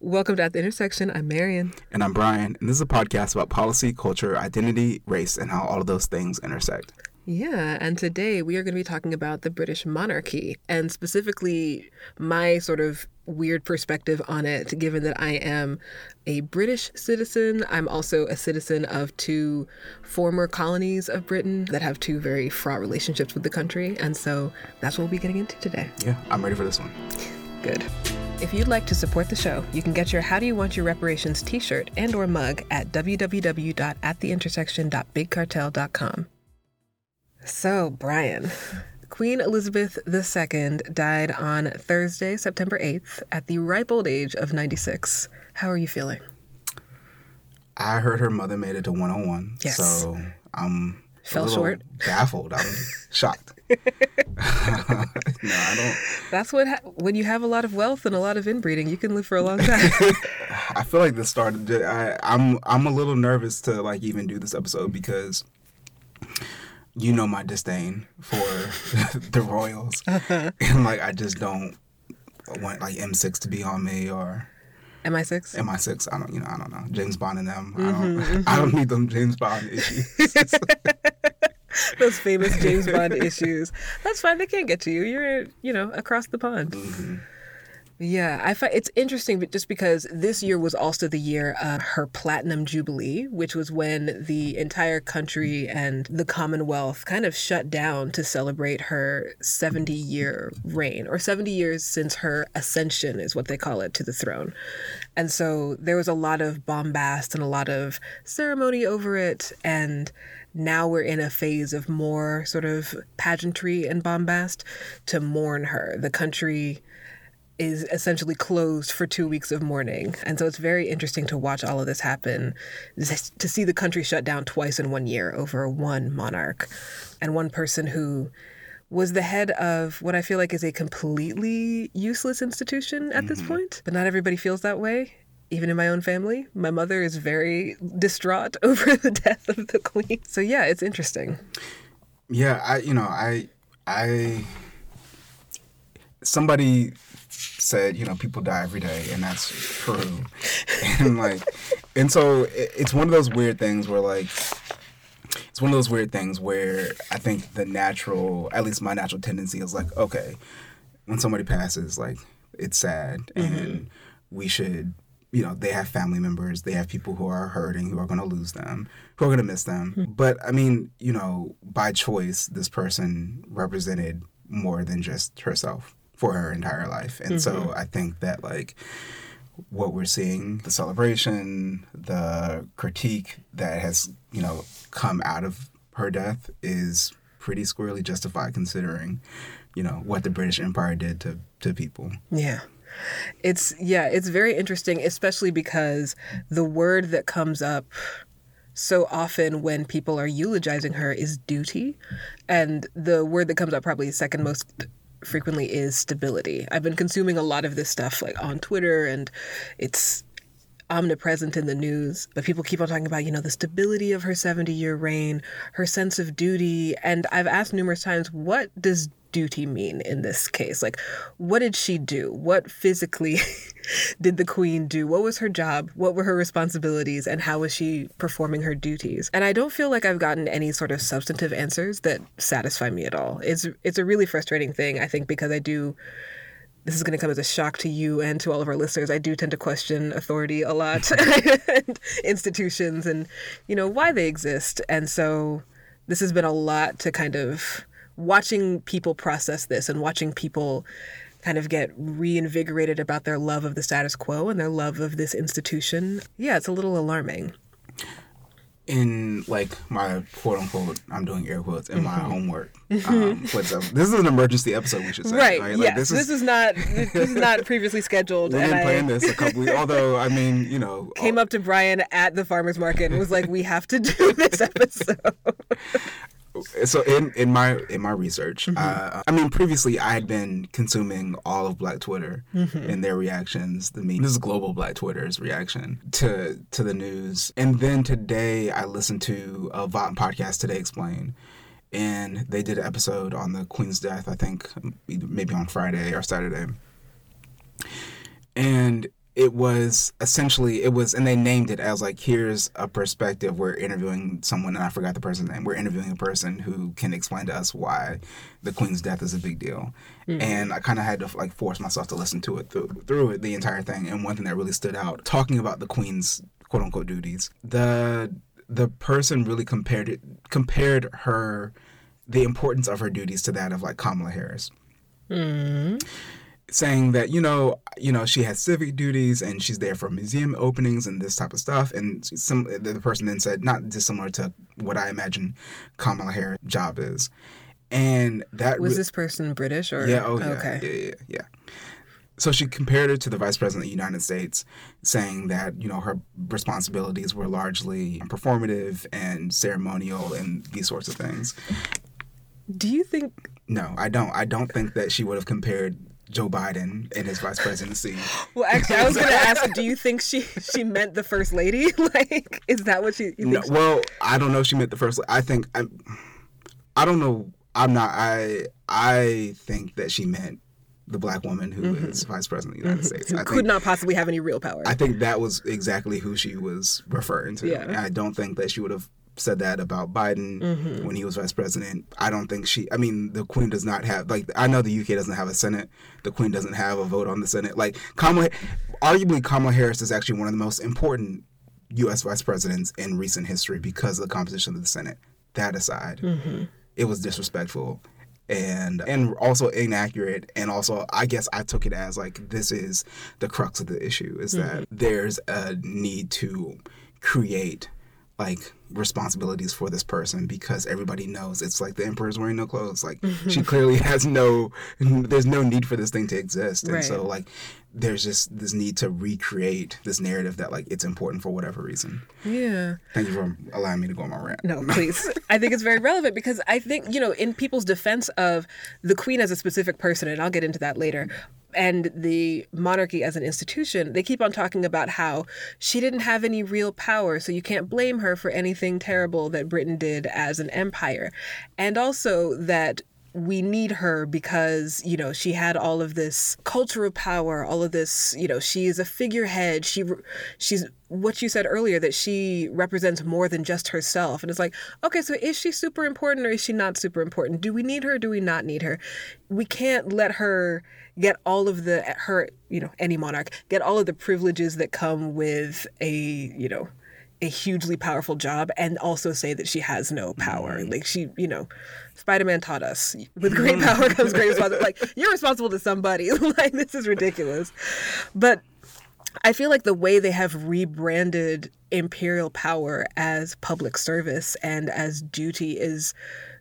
Welcome to At the Intersection. I'm Marion. And I'm Brian. And this is a podcast about policy, culture, identity, race, and how all of those things intersect. Yeah, and today we are going to be talking about the British monarchy and specifically my sort of weird perspective on it, given that I am a British citizen. I'm also a citizen of two former colonies of Britain that have two very fraught relationships with the country. And so that's what we'll be getting into today. Yeah, I'm ready for this one. Good. If you'd like to support the show, you can get your How Do You Want Your Reparations t-shirt and or mug at www.attheintersection.bigcartel.com. So, Brian, Queen Elizabeth II died on Thursday, September 8th, at the ripe old age of 96. How are you feeling? I heard her mother made it to 101. Yes. So I'm Fell short. baffled. I'm shocked. no, I don't. That's what ha- when you have a lot of wealth and a lot of inbreeding, you can live for a long time. I feel like this started. I, I'm I'm a little nervous to like even do this episode because you know my disdain for the Royals, Uh-huh. and like I just don't want like M6 to be on me or MI6? MI6. I don't you know I don't know James Bond and them. I Mm-hmm, don't I don't need them James Bond issues. Those famous James Bond issues. That's fine. They can't get to you. You're, you know, across the pond. Mm-hmm. Yeah, I find it's interesting, just because this year was also the year of her platinum jubilee, which was when the entire country and the Commonwealth kind of shut down to celebrate her 70 year reign, or 70 years since her ascension, is what they call it, to the throne. And so there was a lot of bombast and a lot of ceremony over it. And now we're in a phase of more sort of pageantry and bombast to mourn her. The country is essentially closed for two weeks of mourning. And so it's very interesting to watch all of this happen, to see the country shut down twice in one year over one monarch and one person who was the head of what I feel like is a completely useless institution at this mm-hmm. point. But not everybody feels that way. Even in my own family, my mother is very distraught over the death of the queen. So yeah, it's interesting. Yeah, I you know I I somebody said you know people die every day and that's true. And like and so it, it's one of those weird things where like it's one of those weird things where I think the natural at least my natural tendency is like okay when somebody passes like it's sad mm-hmm. and we should you know they have family members they have people who are hurting who are going to lose them who are going to miss them. Hmm. But i mean you know by choice this person represented more than just herself for her entire life and so mm-hmm. i think that like what we're seeing the celebration the critique that has you know come out of her death is pretty squarely justified considering you know what the british empire did to to people Yeah. It's yeah, it's very interesting, especially because the word that comes up so often when people are eulogizing her is duty. And the word that comes up probably second most frequently is stability. I've been consuming a lot of this stuff like on Twitter and it's omnipresent in the news, but people keep on talking about, you know, the stability of her 70 year reign, her sense of duty. And I've asked numerous times, what does duty mean in this case? Like, what did she do? What physically did the queen do? What was her job? What were her responsibilities? And how was she performing her duties? And I don't feel like I've gotten any sort of substantive answers that satisfy me at all. It's it's a really frustrating thing, I think, because I do this is going to come as a shock to you and to all of our listeners. I do tend to question authority a lot, and institutions, and you know why they exist. And so, this has been a lot to kind of watching people process this and watching people kind of get reinvigorated about their love of the status quo and their love of this institution. Yeah, it's a little alarming. in like my quote unquote, I'm doing air quotes in my homework. Um, what's up? This is an emergency episode, we should say. Right. Like, yes. this This is is, not this is not previously scheduled. we didn't I plan this a couple weeks. Although I mean, you know, came up to Brian at the farmers market and was like, "We have to do this episode." So in in my in my research, uh, I mean, previously I had been consuming all of Black Twitter and their reactions. The me this is global Black Twitter's reaction to to the news, and then today I listened to a Vox podcast today explain. And they did an episode on the Queen's death, I think maybe on Friday or Saturday. And it was essentially it was and they named it as like here's a perspective we're interviewing someone and i forgot the person's name we're interviewing a person who can explain to us why the queen's death is a big deal. Mm. and i kind of had to like force myself to listen to it through, through it the entire thing and one thing that really stood out talking about the queen's quote unquote duties the the person really compared it compared her the importance of her duties to that of like kamala harris. Mm saying that you know you know she has civic duties and she's there for museum openings and this type of stuff and some the person then said not dissimilar to what I imagine Kamala Harris' job is, and that was re- this person British or yeah oh yeah okay yeah yeah yeah. So she compared it to the vice president of the United States, saying that you know her responsibilities were largely performative and ceremonial and these sorts of things. Do you think? No, I don't. I don't think that she would have compared Joe Biden and his vice presidency. well, actually, I was going to ask, do you think she she meant the first lady? like, is that what she? no, she... well, I don't know. If she meant the first. I think I. I don't know. I'm not. I I think that she meant the black woman who mm-hmm. is vice president of the United mm-hmm. States. Who I could think, not possibly have any real power. I think that was exactly who she was referring to. Yeah. I don't think that she would have said that about Biden mm-hmm. when he was vice president. I don't think she. I mean, the Queen does not have like I know the UK doesn't have a Senate. The Queen doesn't have a vote on the Senate. Like Kamala, arguably Kamala Harris is actually one of the most important U.S. vice presidents in recent history because of the composition of the Senate. That aside, mm-hmm. it was disrespectful and and also inaccurate and also i guess i took it as like this is the crux of the issue is mm-hmm. that there's a need to create like responsibilities for this person because everybody knows it's like the emperor's wearing no clothes. Like mm-hmm. she clearly has no there's no need for this thing to exist. And right. so like there's just this need to recreate this narrative that like it's important for whatever reason. Yeah. Thank you for allowing me to go on my rant. No please. I think it's very relevant because i think you know in people's defense of the queen as a specific person and i'll get into that later and the monarchy as an institution, they keep on talking about how she didn't have any real power, so you can't blame her for anything terrible that Britain did as an empire. And also that we need her because you know she had all of this cultural power all of this you know she is a figurehead. She she's what you said earlier that she represents more than just herself. And it's like okay so is she super important or is she not super important? Do we need her do we not need her? We can't let her get all of the her you know any monarch get all of the privileges that come with a you know a hugely powerful job and also say that she has no power. Mm. Like she, you know, Spider Man taught us with great power comes great responsibility. Like you're responsible to somebody. like this is ridiculous. But I feel like the way they have rebranded imperial power as public service and as duty is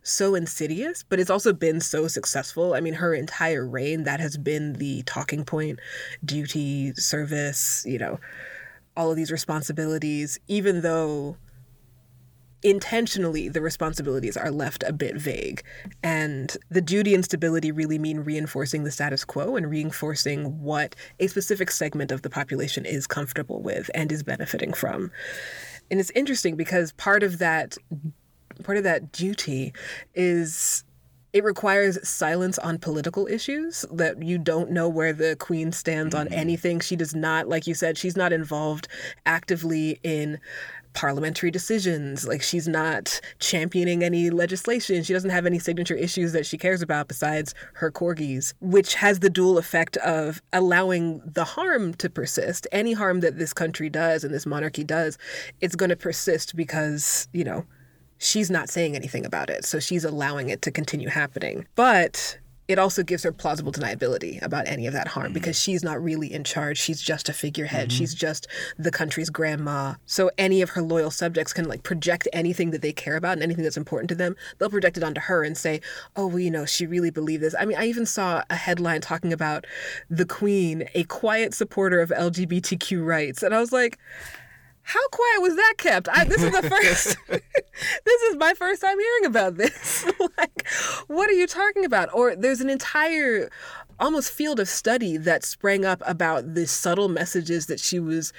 so insidious, but it's also been so successful. I mean, her entire reign, that has been the talking point duty, service, you know, all of these responsibilities, even though intentionally the responsibilities are left a bit vague. And the duty and stability really mean reinforcing the status quo and reinforcing what a specific segment of the population is comfortable with and is benefiting from. And it's interesting because part of that part of that duty is it requires silence on political issues that you don't know where the queen stands mm-hmm. on anything. She does not like you said she's not involved actively in parliamentary decisions. Like she's not championing any legislation. She doesn't have any signature issues that she cares about besides her corgis which has the dual effect of allowing the harm to persist. Any harm that this country does and this monarchy does it's going to persist because you know she's not saying anything about it. So she's allowing it to continue happening. But it also gives her plausible deniability about any of that harm mm-hmm. because she's not really in charge. She's just a figurehead. Mm-hmm. She's just the country's grandma. So any of her loyal subjects can like project anything that they care about and anything that's important to them. They'll project it onto her and say, "Oh, well, you know, she really believed this." I mean, I even saw a headline talking about the queen, a quiet supporter of LGBTQ rights, and I was like, how quiet was that kept? I, this is the first. this is my first time hearing about this. like, what are you talking about? Or there's an entire, almost field of study that sprang up about the subtle messages that she was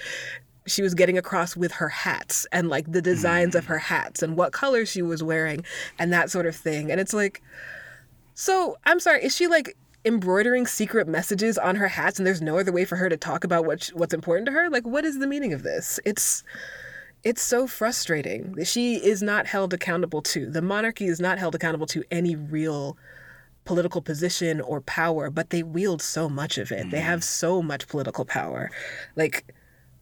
she was getting across with her hats and like the designs of her mm. hats and what colors she was wearing and that sort of thing. And it's like, so I'm sorry, is she like embroidering secret messages on her hats and there's no other way for her to talk about what what's important to her? Like what is the meaning of this? It's it's so frustrating that she is not held accountable to the monarchy is not held accountable to any real political position or power but they wield so much of it. They have mm. so much political power. Like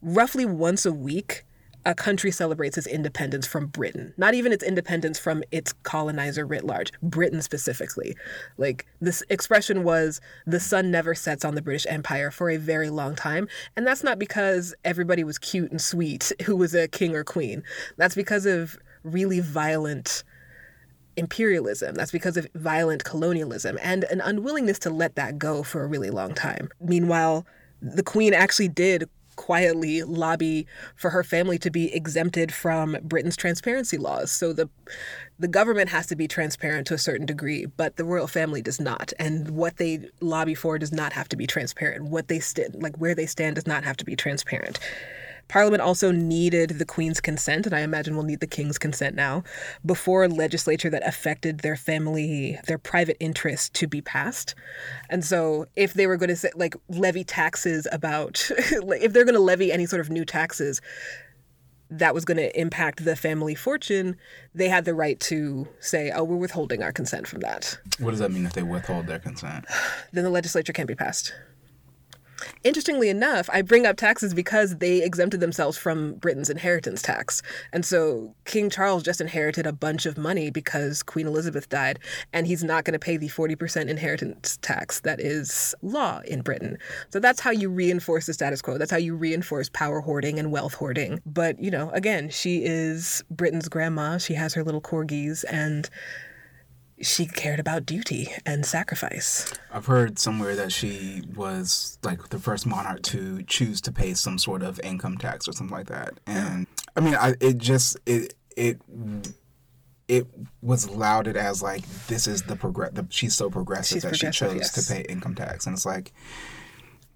roughly once a week a country celebrates its independence from Britain. Not even its independence from its colonizer writ large, Britain specifically. Like this expression was the sun never sets on the British Empire for a very long time. And that's not because everybody was cute and sweet who was a king or queen. That's because of really violent imperialism. That's because of violent colonialism and an unwillingness to let that go for a really long time. Meanwhile, the queen actually did quietly lobby for her family to be exempted from Britain's transparency laws. So the the government has to be transparent to a certain degree, but the royal family does not. And what they lobby for does not have to be transparent. What they stand like where they stand does not have to be transparent. Parliament also needed the Queen's consent, and I imagine will need the King's consent now, before a legislature that affected their family, their private interests to be passed. And so, if they were going to say, like levy taxes about, if they're going to levy any sort of new taxes, that was going to impact the family fortune, they had the right to say, oh, we're withholding our consent from that. What does that mean if they withhold their consent? Then the legislature can't be passed. Interestingly enough, I bring up taxes because they exempted themselves from Britain's inheritance tax. And so King Charles just inherited a bunch of money because Queen Elizabeth died, and he's not going to pay the 40% inheritance tax that is law in Britain. So that's how you reinforce the status quo. That's how you reinforce power hoarding and wealth hoarding. But, you know, again, she is Britain's grandma. She has her little corgis, and she cared about duty and sacrifice. I've heard somewhere that she was like the first monarch to choose to pay some sort of income tax or something like that. And I mean, I it just it it it was lauded as like this is the progress. She's so progressive She's that she chose yes. to pay income tax, and it's like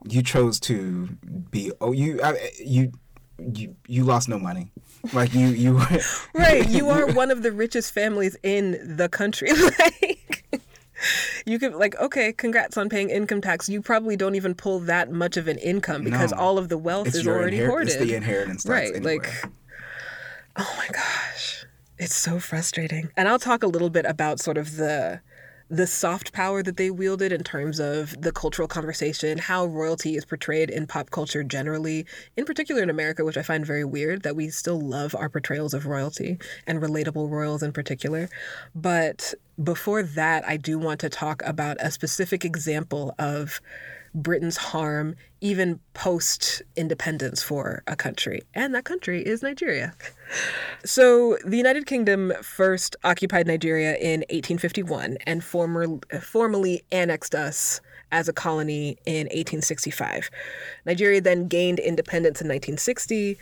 you chose to be oh you I, you. You you lost no money, like you you Right. You are one of the richest families in the country. like you could like, okay, congrats on paying income tax. You probably don't even pull that much of an income because No. all of the wealth is already inher- hoarded. It's the inheritance tax right. anyway. Like oh my gosh. It's so frustrating. And I'll talk a little bit about sort of the the soft power that they wielded in terms of the cultural conversation, how royalty is portrayed in pop culture generally, in particular in America, which I find very weird that we still love our portrayals of royalty and relatable royals in particular. But before that, I do want to talk about a specific example of Britain's harm even post independence for a country. And that country is Nigeria. So, the United Kingdom first occupied Nigeria in 1851 and former, formally annexed us as a colony in 1865. Nigeria then gained independence in 1960,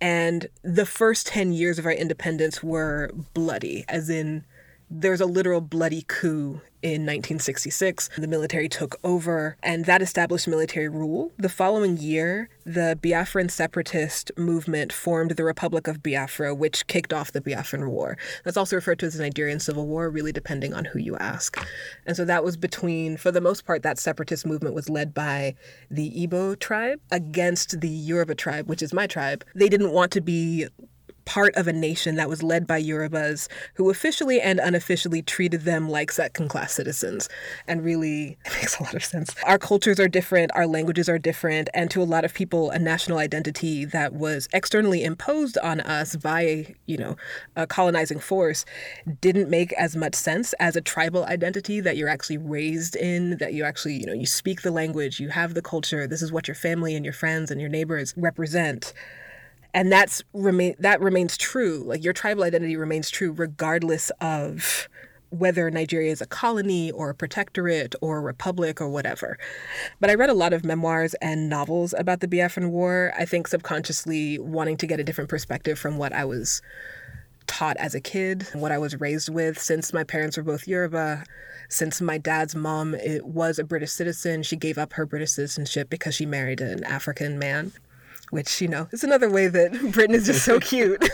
and the first 10 years of our independence were bloody, as in there's a literal bloody coup in 1966. The military took over, and that established military rule. The following year, the Biafran separatist movement formed the Republic of Biafra, which kicked off the Biafran War. That's also referred to as the Nigerian Civil War, really depending on who you ask. And so that was between, for the most part, that separatist movement was led by the Igbo tribe against the Yoruba tribe, which is my tribe. They didn't want to be part of a nation that was led by Yorubas who officially and unofficially treated them like second class citizens. And really, it makes a lot of sense. Our cultures are different, our languages are different, and to a lot of people, a national identity that was externally imposed on us by, you know, a colonizing force didn't make as much sense as a tribal identity that you're actually raised in, that you actually, you know, you speak the language, you have the culture, this is what your family and your friends and your neighbors represent and that's remain that remains true like your tribal identity remains true regardless of whether Nigeria is a colony or a protectorate or a republic or whatever. But I read a lot of memoirs and novels about the Biafran War, I think subconsciously wanting to get a different perspective from what I was taught as a kid, what I was raised with since my parents were both Yoruba. Since my dad's mom it was a British citizen, she gave up her British citizenship because she married an African man which, you know, is another way that Britain is just so cute.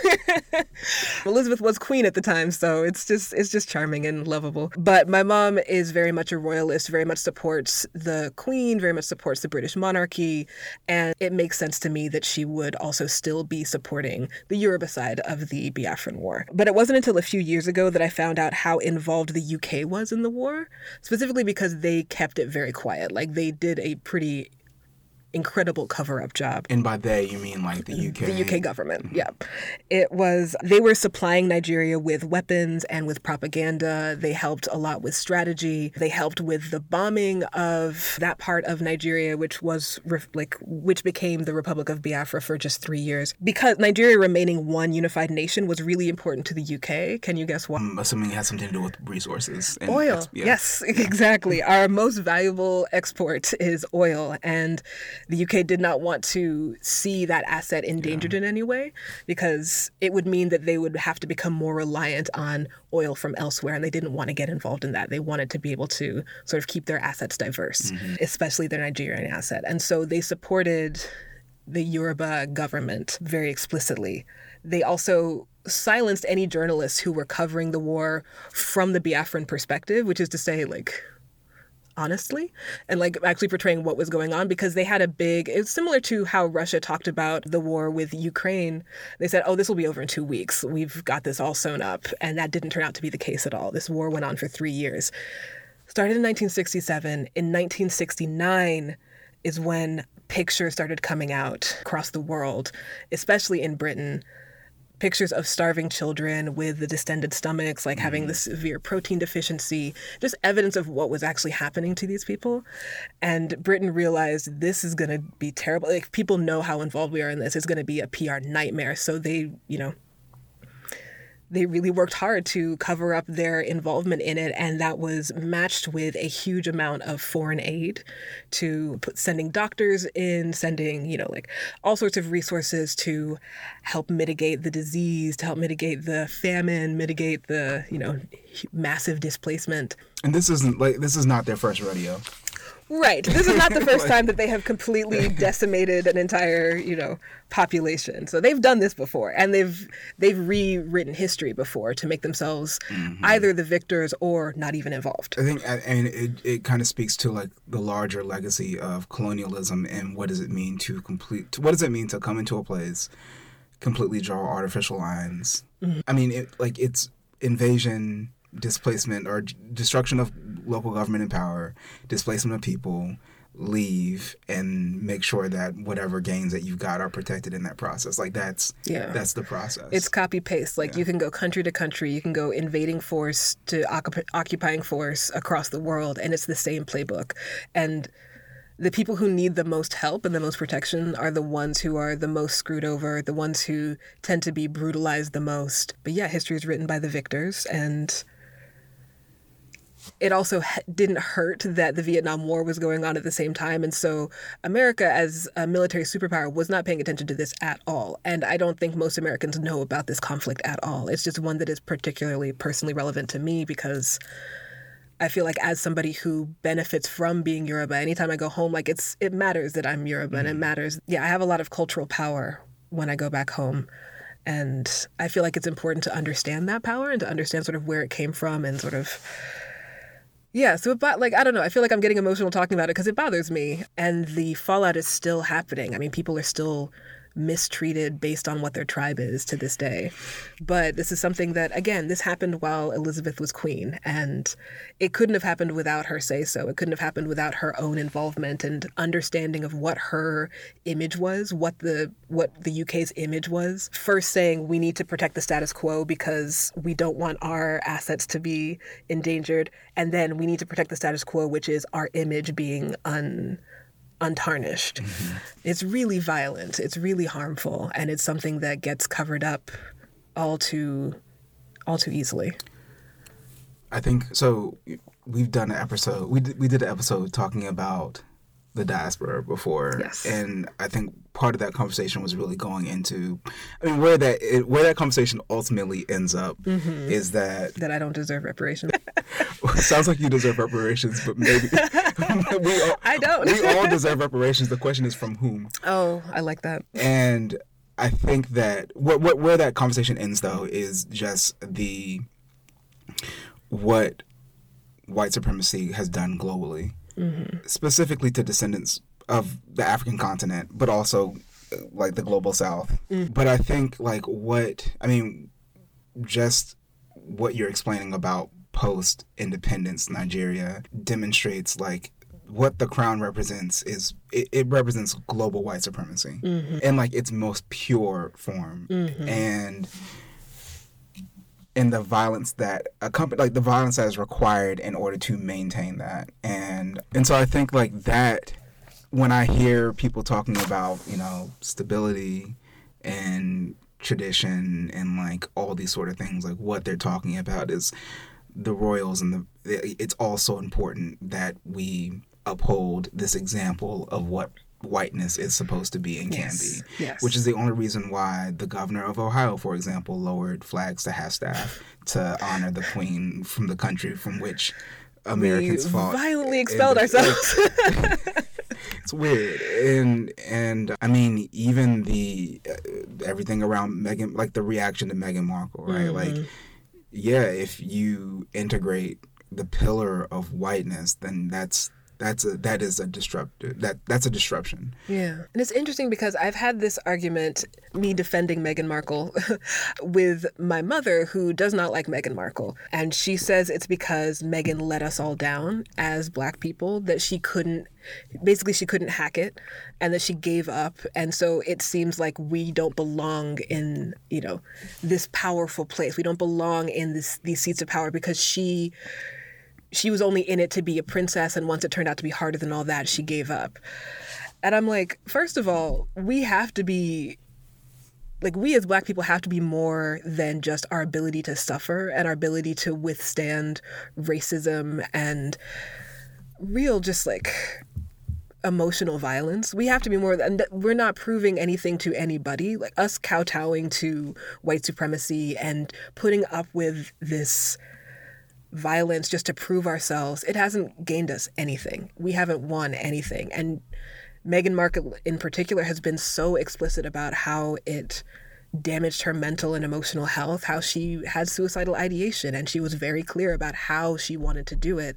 Elizabeth was queen at the time, so it's just it's just charming and lovable. But my mom is very much a royalist, very much supports the queen, very much supports the British monarchy, and it makes sense to me that she would also still be supporting the Yoruba side of the Biafran War. But it wasn't until a few years ago that I found out how involved the UK was in the war, specifically because they kept it very quiet. Like they did a pretty incredible cover up job. And by they, you mean like the UK? The UK government, mm-hmm. yeah. It was, they were supplying Nigeria with weapons and with propaganda. They helped a lot with strategy. They helped with the bombing of that part of Nigeria, which was like, which became the Republic of Biafra for just three years. Because Nigeria remaining one unified nation was really important to the UK. Can you guess why? I'm assuming it has something to do with resources. oil. Ex- yeah. Yes, exactly. Our most valuable export is oil. And the UK did not want to see that asset endangered yeah. in any way because it would mean that they would have to become more reliant on oil from elsewhere and they didn't want to get involved in that. They wanted to be able to sort of keep their assets diverse, mm-hmm. especially their Nigerian asset. And so they supported the Yoruba government very explicitly. They also silenced any journalists who were covering the war from the Biafran perspective, which is to say, like, honestly and like actually portraying what was going on because they had a big it's similar to how Russia talked about the war with Ukraine. They said, "Oh, this will be over in 2 weeks. We've got this all sewn up." And that didn't turn out to be the case at all. This war went on for 3 years. Started in 1967. In 1969 is when pictures started coming out across the world, especially in Britain, pictures of starving children with the distended stomachs, like mm. having the severe protein deficiency, just evidence of what was actually happening to these people. And Britain realized this is going to be terrible. Like people know how involved we are in this. It's going to be a PR nightmare. So they, you know, they really worked hard to cover up their involvement in it, and that was matched with a huge amount of foreign aid to put, sending doctors in, sending, you know, like all sorts of resources to help mitigate the disease, to help mitigate the famine, mitigate the, you know, massive displacement. And this isn't like, this is not their first rodeo. Right. This is not the first time that they have completely decimated an entire, you know, population. So they've done this before, and they've they've rewritten history before to make themselves mm-hmm. either the victors or not even involved. I think, and it it kind of speaks to like the larger legacy of colonialism and what does it mean to complete? What does it mean to come into a place, completely draw artificial lines? Mm-hmm. I mean, it like it's invasion displacement or destruction of local government and power, displacement of people, leave and make sure that whatever gains that you've got are protected in that process. Like that's yeah, that's the process. It's copy paste. Like yeah. you can go country to country, you can go invading force to occupying force across the world, and it's the same playbook. And the people who need the most help and the most protection are the ones who are the most screwed over, the ones who tend to be brutalized the most. But yeah, history is written by the victors and it also didn't hurt that the Vietnam War was going on at the same time. And so America, as a military superpower, was not paying attention to this at all. And I don't think most Americans know about this conflict at all. It's just one that is particularly personally relevant to me because. I feel like as somebody who benefits from being Yoruba, anytime I go home, like it's it matters that I'm Yoruba mm-hmm. and it mm-hmm. matters. Yeah, I have a lot of cultural power when I go back home. And I feel like it's important to understand that power and to understand sort of where it came from and sort of yeah, so it, like I don't know, I feel like I'm getting emotional talking about it because it bothers me, and the fallout is still happening. I mean, people are still mistreated based on what their tribe is to this day. But this is something that, again, this happened while Elizabeth was queen, and it couldn't have happened without her say so. It couldn't have happened without her own involvement and understanding of what her image was, what the what the UK's image was. First saying we need to protect the status quo because we don't want our assets to be endangered, and then we need to protect the status quo, which is our image being un untarnished. Mm-hmm. It's really violent, it's really harmful, and it's something that gets covered up all too all too easily. I think so we've done an episode we did, we did an episode talking about the diaspora before, Yes. and I think part of that conversation was really going into, I mean, where that it, where that conversation ultimately ends up Mm-hmm. is that That I don't deserve reparations. sounds like you deserve reparations, but maybe we all, I don't. we all deserve reparations. The question is from whom. oh, I like that. And I think that what, what where that conversation ends though is just the what white supremacy has done globally, Mm-hmm. specifically to descendants of the African continent, but also uh, like the global South. Mm. But I think like what I mean, just what you're explaining about post independence Nigeria demonstrates like what the crown represents is it, it represents global white supremacy. Mm-hmm. In like its most pure form. Mm-hmm. And and the violence that accompany like the violence that is required in order to maintain that. And and so i think like that when i hear people talking about you know stability and tradition and like all these sort of things like what they're talking about is the royals and the it's also important that we uphold this example of what whiteness is supposed to be and can be yes. which is the only reason why the governor of ohio for example lowered flags to half staff to honor the queen from the country from which americans we fought. violently expelled ourselves. it's weird. And and i mean even the uh, everything around meghan like the reaction to meghan markle right? Like yeah if you integrate the pillar of whiteness then that's that's a that is a disruptor that that's a disruption Yeah. And it's interesting because I've had this argument, me defending Meghan Markle, with my mother, who does not like Meghan Markle. And she says it's because Meghan let us all down as black people, that she couldn't, basically, she couldn't hack it and that she gave up. And so it seems like we don't belong in, you know, this powerful place. We don't belong in this these seats of power because she she was only in it to be a princess and once it turned out to be harder than all that she gave up and i'm like first of all we have to be like we as black people have to be more than just our ability to suffer and our ability to withstand racism and real just like emotional violence. We have to be more than we're not proving anything to anybody. Like us kowtowing to white supremacy and putting up with this violence just to prove ourselves, it hasn't gained us anything. We haven't won anything. And Meghan Markle in particular has been so explicit about how it damaged her mental and emotional health, how she had suicidal ideation, and she was very clear about how she wanted to do it.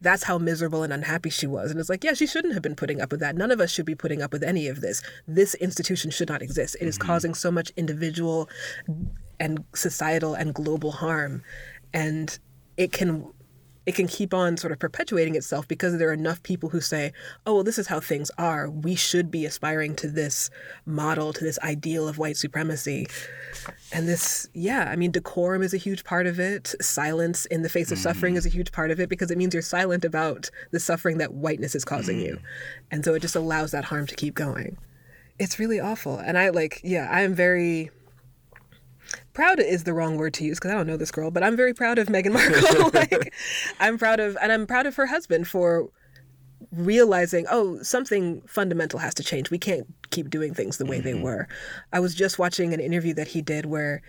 That's how miserable and unhappy she was. And it's like, yeah, she shouldn't have been putting up with that. None of us should be putting up with any of this. This institution should not exist. It is mm-hmm. causing so much individual and societal and global harm. And it can it can keep on sort of perpetuating itself because there are enough people who say, oh, well, this is how things are. We should be aspiring to this model, to this ideal of white supremacy. And this, yeah, I mean, decorum is a huge part of it. Silence in the face of suffering mm-hmm. is a huge part of it because it means you're silent about the suffering that whiteness is causing you. Mm-hmm. And so it just allows that harm to keep going. It's really awful. And I like, yeah, I am very proud is the wrong word to use because I don't know this girl, but I'm very proud of Meghan Markle. like, I'm proud of, and I'm proud of her husband for realizing, oh, something fundamental has to change. We can't keep doing things the way they mm-hmm. were. I was just watching an interview that he did where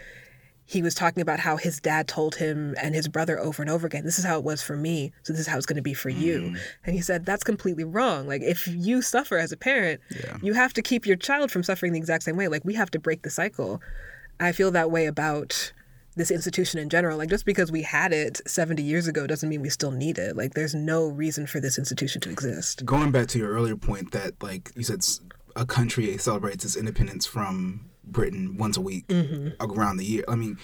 he was talking about how his dad told him and his brother over and over again, this is how it was for me, so this is how it's going to be for you. Mm-hmm. And he said, that's completely wrong. Like, if you suffer as a parent, you have to keep your child from suffering the exact same way. Like, we have to break the cycle. I feel that way about this institution in general. Like, just because we had it 70 years ago doesn't mean we still need it. Like, there's no reason for this institution to exist. going back to your earlier point that like you said a country celebrates its independence from britain once a week mm-hmm. around the year i mean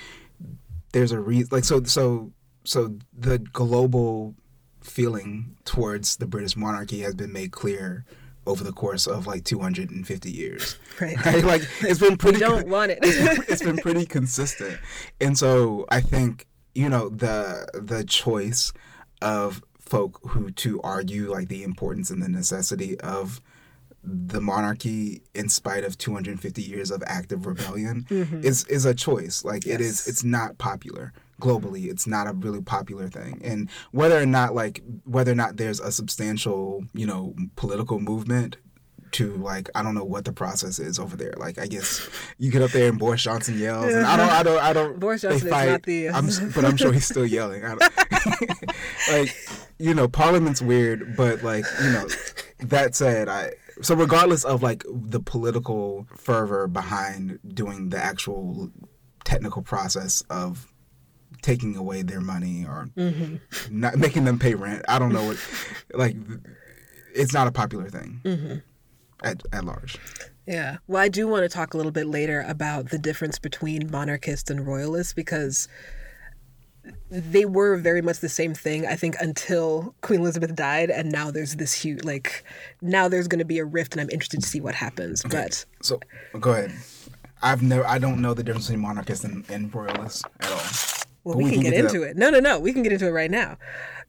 there's a reason like so so so the global feeling towards the british monarchy has been made clear over the course of like 250 years. Right. right? Like it's been pretty We don't want it. it's been pretty consistent. And so i think you know the the choice of folk who to argue like the importance and the necessity of the monarchy in spite of 250 years of active rebellion mm-hmm. is is a choice. Like it is it's not popular globally. It's not a really popular thing. And whether or not like whether or not there's a substantial, you know, political movement to like I don't know what the process is over there. Like I guess you get up there and Boris Johnson yells, and I don't, I don't, I don't. Boris Johnson is not the. Uh, I'm, but I'm sure he's still yelling. like you know, Parliament's weird, but like you know, that said, I so regardless of like the political fervor behind doing the actual technical process of taking away their money or mm-hmm. not making them pay rent. I don't know what, like, it's not a popular thing mm-hmm. at, at large. Yeah. Well, I do want to talk a little bit later about the difference between monarchists and royalists because they were very much the same thing, I think, until Queen Elizabeth died. And now there's this huge, like, now there's going to be a rift, and I'm interested to see what happens. Okay. But so go ahead. I've never, I don't know the difference between monarchists and, and royalists at all. Well, we, we, can, can get, get into it. No, no, no. We can get into it right now.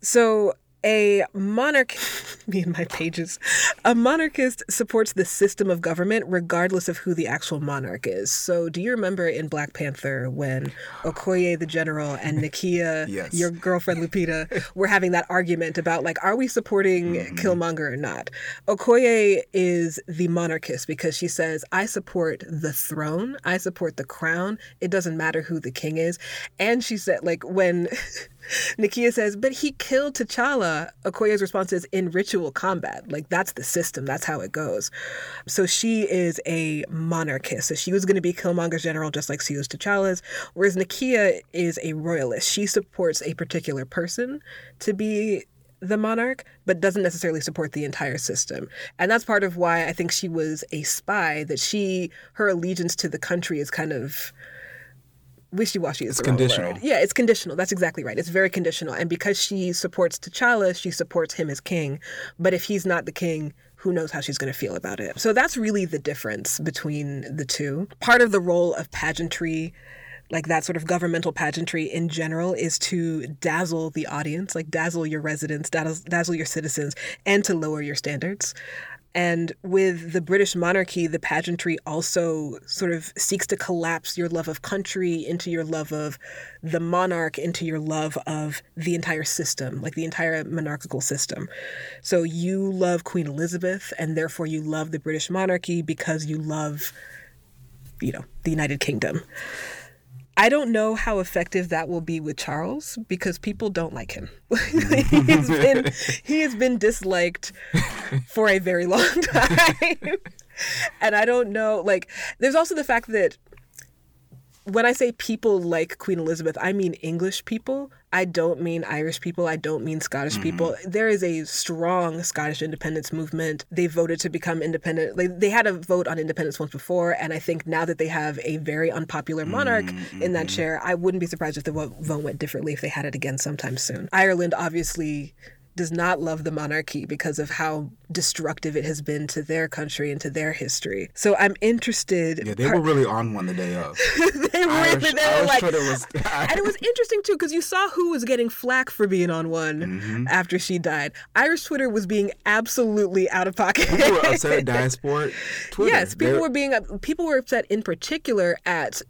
So, a monarch, me and my pages, a monarchist supports the system of government regardless of who the actual monarch is. So, do you remember in Black Panther when Okoye the general and Nakia, yes. your girlfriend Lupita, were having that argument about like, are we supporting mm-hmm. Killmonger or not? Okoye is the monarchist because she says, I support the throne, I support the crown. It doesn't matter who the king is. And she said, like, when Nakia says, but he killed T'Challa. Okoye's response is in ritual combat. Like that's the system. That's how it goes. So she is a monarchist. So she was going to be Killmonger's general just like she was T'Challa's. Whereas Nakia is a royalist. She supports a particular person to be the monarch, but doesn't necessarily support the entire system. And that's part of why I think she was a spy, that she, her allegiance to the country is kind of wishy-washy is it's conditional. Yeah, it's conditional. That's exactly right. It's very conditional. And because she supports T'Challa, she supports him as king. But if he's not the king, who knows how she's going to feel about it. So that's really the difference between the two. Part of the role of pageantry like that sort of governmental pageantry in general is to dazzle the audience, like dazzle your residents, dazzle, dazzle your citizens, and to lower your standards. And with the British monarchy, the pageantry also sort of seeks to collapse your love of country into your love of the monarch, into your love of the entire system, like the entire monarchical system. So you love Queen Elizabeth, and therefore you love the British monarchy because you love, you know, the United Kingdom. I don't know how effective that will be with Charles because people don't like him. he's been he has been disliked for a very long time. and I don't know like there's also the fact that when I say people like Queen Elizabeth, I mean English people. I don't mean Irish people. I don't mean Scottish mm-hmm. people. There is a strong Scottish independence movement. They voted to become independent. They, they had a vote on independence once before. And I think now that they have a very unpopular monarch mm-hmm. in that mm-hmm. chair, I wouldn't be surprised if the vote went differently if they had it again sometime soon. Ireland obviously does not love the monarchy because of how destructive it has been to their country and to their history. So I'm interested. Yeah, they were really on one the day of. they were really, they were like, was, and it was interesting too because you saw who was getting flack for being on one mm-hmm. after she died. Irish Twitter was being absolutely out of pocket. People were upset at Diaspora Twitter. Yes, people They're... were being people were upset in particular at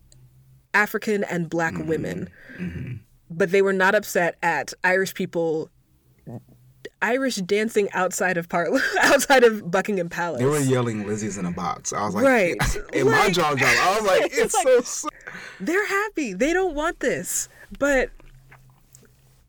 African and Black mm-hmm. women. Mm-hmm. But they were not upset at Irish people Irish dancing outside of Par- outside of Buckingham Palace. They were yelling "Lizzie's in a box." I was like, right, in like, my jaw dropped. I was like, it's, it's so. They're happy. They don't want this, but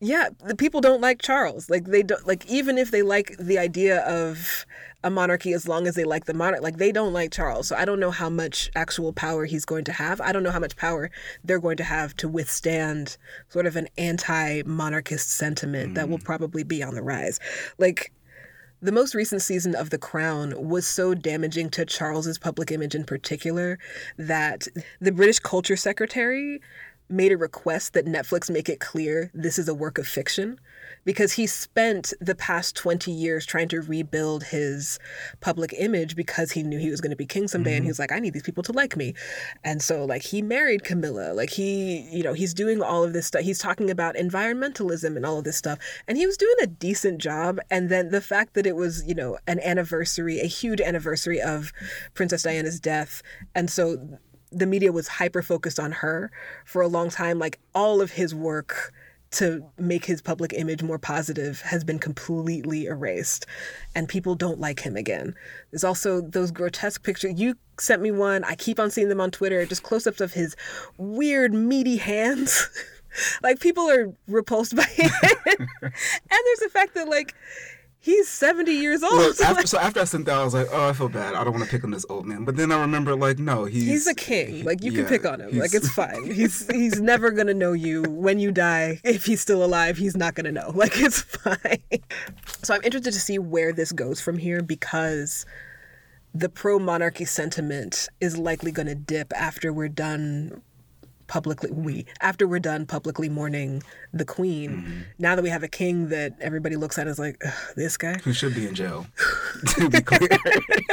yeah, the people don't like Charles. Like they don't like even if they like the idea of a monarchy as long as they like the monarch. Like they don't like Charles. So I don't know how much actual power he's going to have. I don't know how much power they're going to have to withstand sort of an anti-monarchist sentiment mm. that will mm. probably be on the rise. Like the most recent season of The Crown was so damaging to Charles's public image in particular that the British Culture Secretary made a request that Netflix make it clear this is a work of fiction because he spent the past 20 years trying to rebuild his public image because he knew he was going to be king someday mm-hmm. and he was like I need these people to like me. And so like he married Camilla. Like he, you know, he's doing all of this stuff. He's talking about environmentalism and all of this stuff. And he was doing a decent job and then the fact that it was, you know, an anniversary, a huge anniversary of Princess Diana's death and so the media was hyper focused on her for a long time. Like all of his work to make his public image more positive has been completely erased and people don't like him again. There's also those grotesque pictures. You sent me one. I keep on seeing them on Twitter, just close ups of his weird, meaty hands. like people are repulsed by it. and there's the fact that, like, He's 70 years old. Look, after, so after I sent that, I was like, oh, I feel bad. I don't want to pick on this old man. But then I remember, like, no, he's he's a king. Like you yeah, can pick on him. Like it's fine. He's he's never gonna know you when you die. If he's still alive, he's not gonna know. Like it's fine. So I'm interested to see where this goes from here because the pro monarchy sentiment is likely going to dip after we're done publicly we after we're done publicly mourning the queen mm-hmm. now that we have a king that everybody looks at as like this guy who should be in jail to be clear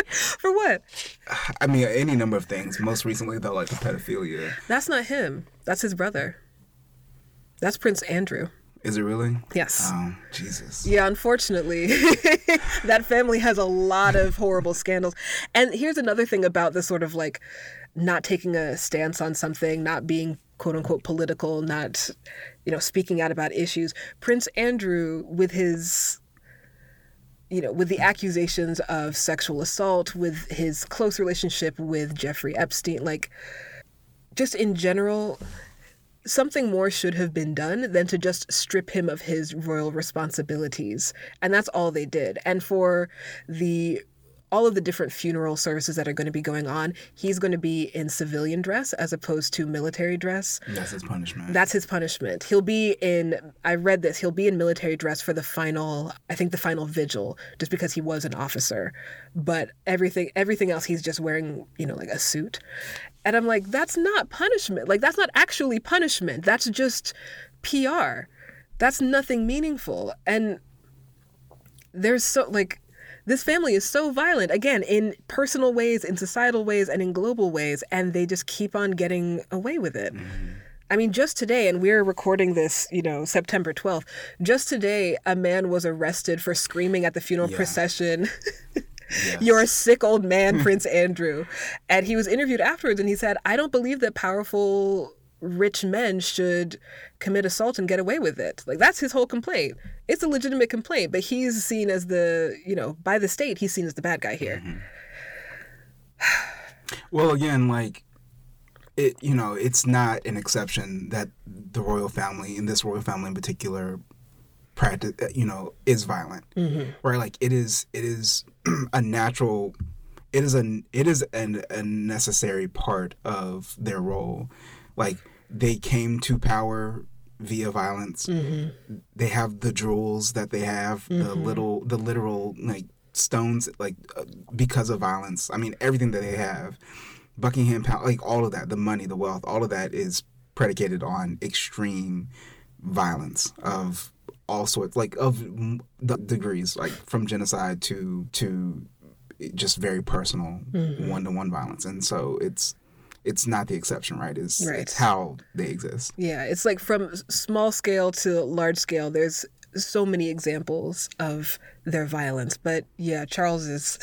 for what i mean any number of things most recently though like the pedophilia that's not him that's his brother that's prince andrew is it really? Yes. Oh, Jesus. Yeah, unfortunately, that family has a lot of horrible scandals. And here's another thing about this sort of like not taking a stance on something, not being quote unquote political, not, you know, speaking out about issues. Prince Andrew, with his you know, with the accusations of sexual assault, with his close relationship with Jeffrey Epstein, like, just in general, something more should have been done than to just strip him of his royal responsibilities. And that's all they did. And for the all of the different funeral services that are going to be going on, he's going to be in civilian dress as opposed to military dress. That's his punishment. That's his punishment. He'll be in, I read this, he'll be in military dress for the final, I think the final vigil, just because he was an officer. But everything, everything else, he's just wearing, you know, like a suit. And I'm like, that's not punishment. Like, that's not actually punishment. That's just PR. That's nothing meaningful. And there's so, like, this family is so violent, again, in personal ways, in societal ways, and in global ways, and they just keep on getting away with it. Mm-hmm. I mean, just today, and we're recording this, you know, September 12th, just today, a man was arrested for screaming at the funeral yeah. procession. Yes. You're a sick old man, Prince Andrew. And he was interviewed afterwards and he said, I don't believe that powerful rich men should commit assault and get away with it. Like that's his whole complaint. It's a legitimate complaint, but he's seen as the, you know, by the state, he's seen as the bad guy here. Mm-hmm. well, again, like it, you know, it's not an exception that the royal family, in this royal family in particular, practice, you know, is violent. Mm-hmm. Right? Like it is, it is a natural it is a it is an, a necessary part of their role like they came to power via violence. Mm-hmm. They have the jewels that they have, mm-hmm. the little, the literal like stones, like uh, because of violence. I mean, everything that they have, Buckingham Palace, like all of that, the money, the wealth, all of that is predicated on extreme violence of all sorts, like of the degrees, like from genocide to to just very personal one to one violence, and so it's it's not the exception, right? It's, right. it's how they exist. Yeah, it's like from small scale to large scale. There's so many examples of their violence, but yeah, Charles is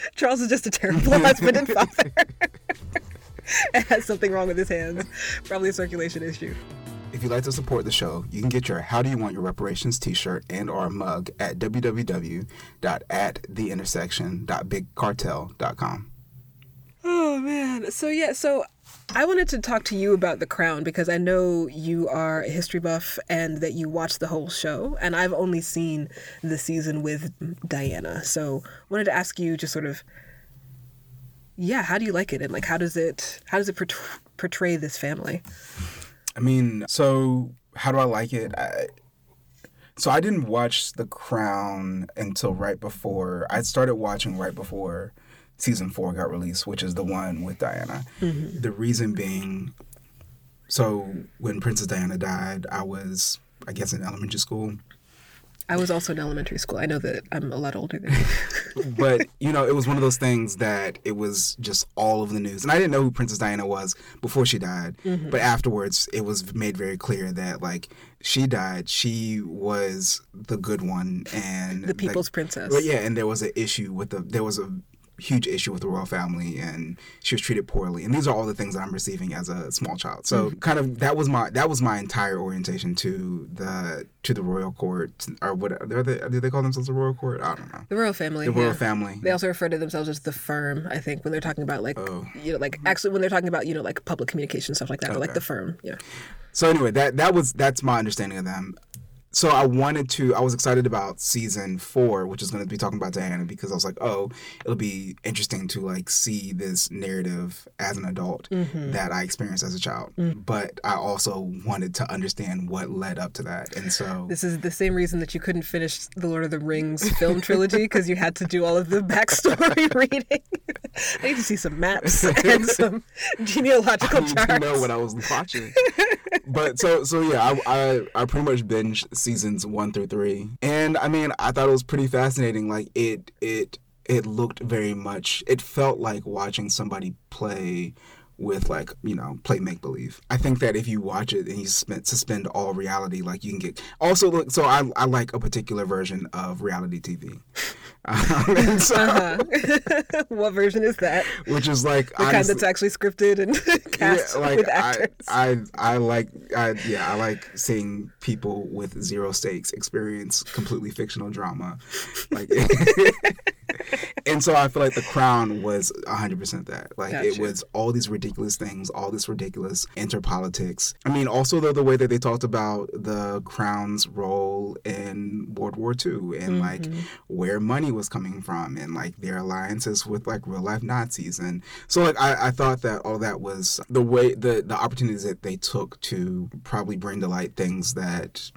Charles is just a terrible husband and father. and has something wrong with his hands, probably a circulation issue. If you'd like to support the show, you can get your How Do You Want Your Reparations t-shirt and or mug at www.attheintersection.bigcartel.com. Oh man. So yeah, so I wanted to talk to you about The Crown because I know you are a history buff and that you watched the whole show and I've only seen the season with Diana. So, wanted to ask you just sort of yeah, how do you like it and like how does it how does it portray this family? I mean, so how do I like it? I, so I didn't watch The Crown until right before I started watching right before season four got released, which is the one with Diana. Mm-hmm. The reason being, so when Princess Diana died, I was, I guess, in elementary school. I was also in elementary school. I know that I'm a lot older than you. but, you know, it was one of those things that it was just all of the news. And I didn't know who Princess Diana was before she died. Mm-hmm. But afterwards, it was made very clear that, like, she died. She was the good one and the people's princess. But yeah, and there was an issue with the, there was a huge issue with the royal family and she was treated poorly. And these are all the things that i'm receiving as a small child. So mm-hmm. kind of that was my that was my entire orientation to the to the royal court or what are they do they call themselves the royal court? I don't know. The royal family the royal family. They also refer to themselves as the firm i think when they're talking about like oh. you know like actually when they're talking about you know like public communication stuff like that okay. like the firm yeah. So anyway that that was that's my understanding of them so I wanted to. I was excited about season four, which is going to be talking about Diana, because I was like, oh, it'll be interesting to like see this narrative as an adult mm-hmm. that I experienced as a child. Mm-hmm. But I also wanted to understand what led up to that, and so this is the same reason that you couldn't finish the Lord of the Rings film trilogy because you had to do all of the backstory reading. I need to see some maps and some genealogical I charts. know what I was watching. but so so yeah, I I, I pretty much binged seasons one through three, and I mean I thought it was pretty fascinating. Like it it it looked very much. It felt like watching somebody play with like you know play make believe. I think that if you watch it and you suspend, suspend all reality, like you can get also look. So I I like a particular version of reality TV. Um, so, uh-huh. what version is that? Which is like the honestly, kind that's actually scripted and cast yeah, like with actors. I, I I like I yeah I like seeing people with zero stakes experience completely fictional drama, like. And so I feel like The Crown was 100% that. Like gotcha. it was all these ridiculous things, all this ridiculous interpolitics. I mean, also though the way that they talked about the Crown's role in World War II and mm-hmm. like where money was coming from and like their alliances with like real life Nazis and so like I, I thought that all that was the way the the opportunities that they took to probably bring to light things that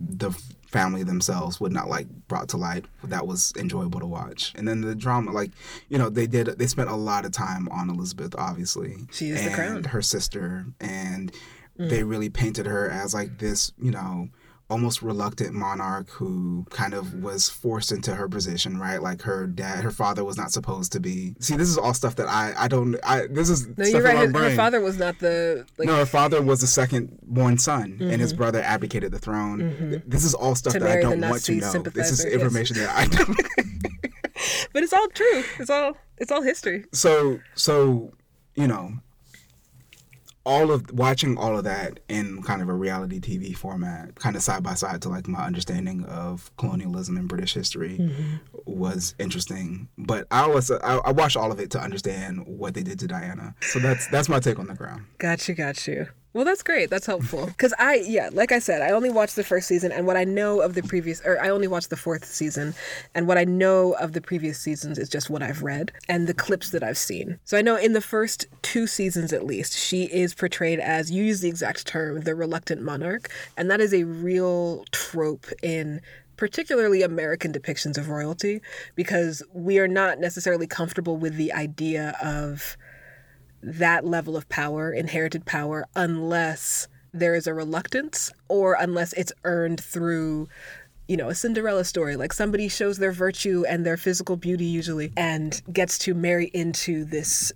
the family themselves would not like brought to light that was enjoyable to watch. And then the drama like you know they did they spent a lot of time on elizabeth obviously. She is and the crown. her sister. And mm. they really painted her as like this you know almost reluctant monarch who kind of was forced into her position, right? Like her dad, her father was not supposed to be. See, this is all stuff that I I don't I this is no, you're right. Her, her, father was not the like... no. Her father was the second born son, mm-hmm. and his mm-hmm. brother abdicated the throne. Mm-hmm. This is all stuff to that I don't want to know. This is information yes. that I don't. but it's all true. It's all it's all history. So so you know all of watching all of that in kind of a reality TV format, kind of side by side to like my understanding of colonialism and British history, mm-hmm. was interesting. But I was I, I, watched all of it to understand what they did to Diana. So that's that's my take on the Crown. Got you, got you. Well, that's great. That's helpful. Because I, yeah, like I said, I only watched the first season, and what I know of the previous, or I only watched the fourth season, and what I know of the previous seasons is just what I've read and the clips that I've seen. So I know in the first two seasons at least, she is portrayed as, you use the exact term, the reluctant monarch, and that is a real trope in particularly American depictions of royalty, because we are not necessarily comfortable with the idea of that level of power, inherited power, unless there is a reluctance or unless it's earned through you know, a Cinderella story. Like somebody shows their virtue and their physical beauty usually and gets to marry into this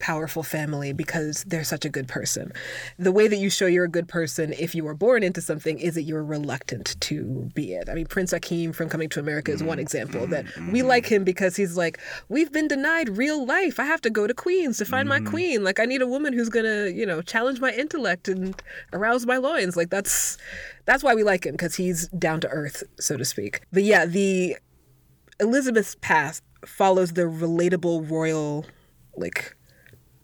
powerful family because they're such a good person. The way that you show you're a good person if you were born into something is that you're reluctant to be it. I mean, Prince Akeem from Coming to America is one mm-hmm. example that we mm-hmm. like him because he's like, we've been denied real life. I have to go to Queens to find my mm-hmm. queen. Like, I need a woman who's gonna, you know, challenge my intellect and arouse my loins. Like, that's that's why we like him because he's down to earth, so to speak. But yeah, the Elizabeth's past follows the relatable royal like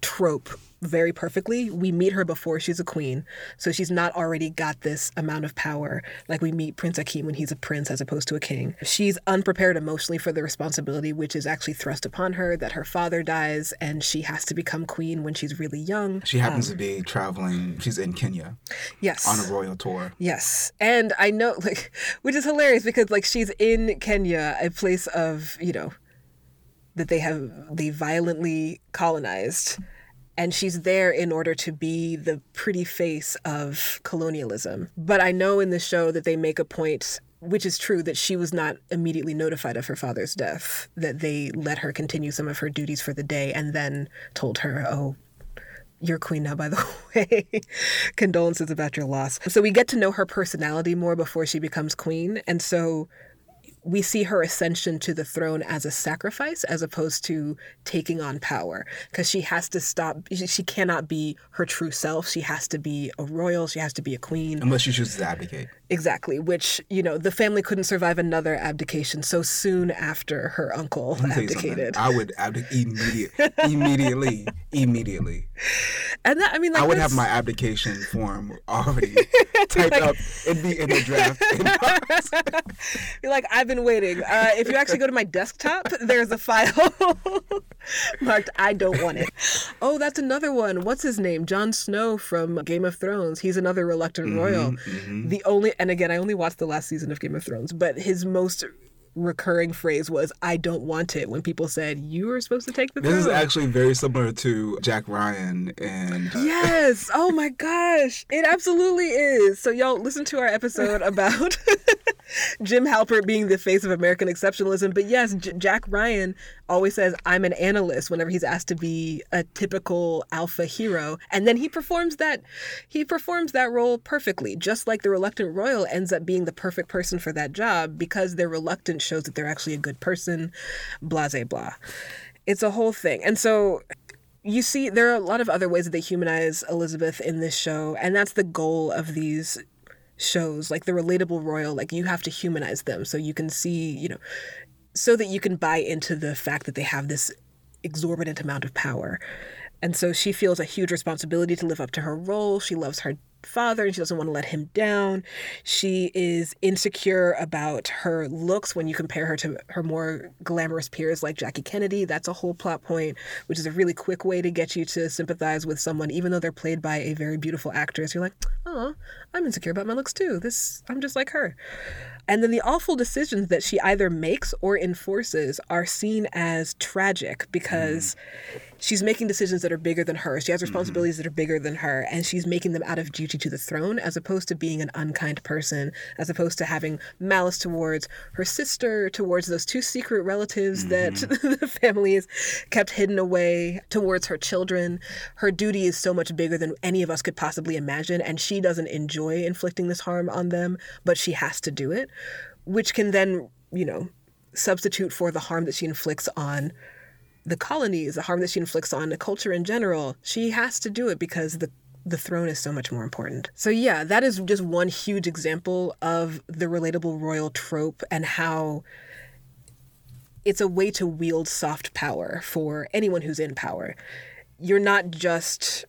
trope very perfectly. We meet her before she's a queen, so she's not already got this amount of power like we meet Prince Akeem when he's a prince as opposed to a king. She's unprepared emotionally for the responsibility which is actually thrust upon her that her father dies and she has to become queen when she's really young. She happens um, to be traveling, she's in Kenya. Yes. On a royal tour. Yes. And I know like which is hilarious because like she's in Kenya, a place of, you know, that they have they violently colonized and she's there in order to be the pretty face of colonialism. But I know in the show that they make a point which is true that she was not immediately notified of her father's death, that they let her continue some of her duties for the day and then told her, oh, you're queen now, by the way. Condolences about your loss. So we get to know her personality more before she becomes queen. And so we see her ascension to the throne as a sacrifice as opposed to taking on power. Because she has to stop she cannot be her true self. She has to be a royal. She has to be a queen. Unless she chooses to abdicate exactly which you know the family couldn't survive another abdication so soon after her uncle abdicated. I would abdicate immediate, immediately immediately. And that i mean like i would have my abdication form already typed like, up it'd be in the draft you're like i've been waiting. Uh, if you actually go to my desktop there's a file marked i don't want it. Oh that's another one. What's his name? Jon Snow from game of thrones. He's another reluctant mm-hmm, royal mm-hmm. the only and again i only watched the last season of game of thrones but his most recurring phrase was "I don't want it" when people said you were supposed to take the. This throne. is actually very similar to Jack Ryan and. Uh... Yes. Oh my gosh, it absolutely is. So y'all listen to our episode about Jim Halpert being the face of American exceptionalism, but yes, J- Jack Ryan always says I'm an analyst whenever he's asked to be a typical alpha hero, and then he performs that he performs that role perfectly, just like the reluctant royal ends up being the perfect person for that job because they're reluctant shows that they're actually a good person, blah, blah, blah. It's a whole thing. And so you see, there are a lot of other ways that they humanize Elizabeth in this show, and that's the goal of these shows like the relatable royal like you have to humanize them so you can see you know so that you can buy into the fact that they have this exorbitant amount of power and so she feels a huge responsibility to live up to her role she loves her father and she doesn't want to let him down. She is insecure about her looks when you compare her to her more glamorous peers like Jackie Kennedy. That's a whole plot point, which is a really quick way to get you to sympathize with someone, even though they're played by a very beautiful actress. You're like, oh, I'm insecure about my looks too. This, I'm just like her. And then the awful decisions that she either makes or enforces are seen as tragic because mm. She's making decisions that are bigger than her. She has mm-hmm. responsibilities mm-hmm. that are bigger than her, and she's making them out of duty to the throne as opposed to being an unkind person, as opposed to having malice towards her sister, towards those two secret relatives mm-hmm. that the families kept hidden away, towards her children. Her duty is so much bigger than any of us could possibly imagine, and she doesn't enjoy inflicting this harm on them, but she has to do it which can then, you know, substitute for the harm that she inflicts on the colonies, the harm that she inflicts on the culture in general. She has to do it because the the throne is so much more important. So yeah, that is just one huge example of the relatable royal trope and how it's a way to wield soft power for anyone who's in power. You're not just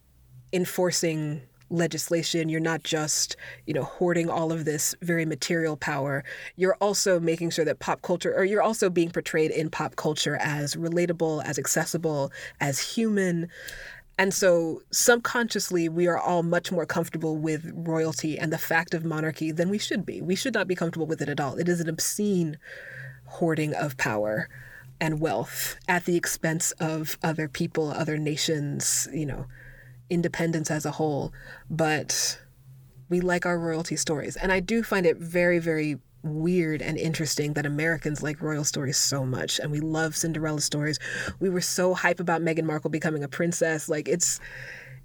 enforcing legislation. You're not just you know hoarding all of this very material power. You're also making sure that pop culture or you're also being portrayed in pop culture as relatable as accessible as human. And so subconsciously we are all much more comfortable with royalty and the fact of monarchy than we should be. We should not be comfortable with it at all. It is an obscene hoarding of power and wealth at the expense of other people other nations you know independence as a whole, but we like our royalty stories. And I do find it very, very weird and interesting that Americans like royal stories so much and we love Cinderella stories. We were so hype about Meghan Markle becoming a princess. Like it's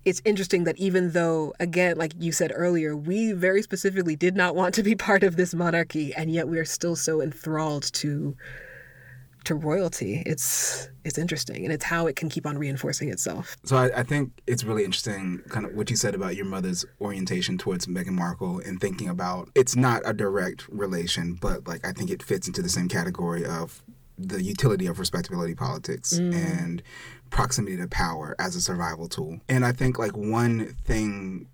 it's interesting that even though again like you said earlier, we very specifically did not want to be part of this monarchy and yet we are still so enthralled to to royalty. It's it's interesting, and it's how it can keep on reinforcing itself. So I, I, think it's really interesting, kind of what you said about your mother's orientation towards Meghan Markle, and thinking about it's not a direct relation, but like I think it fits into the same category of the utility of respectability politics mm. and proximity to power as a survival tool. And I think like one thing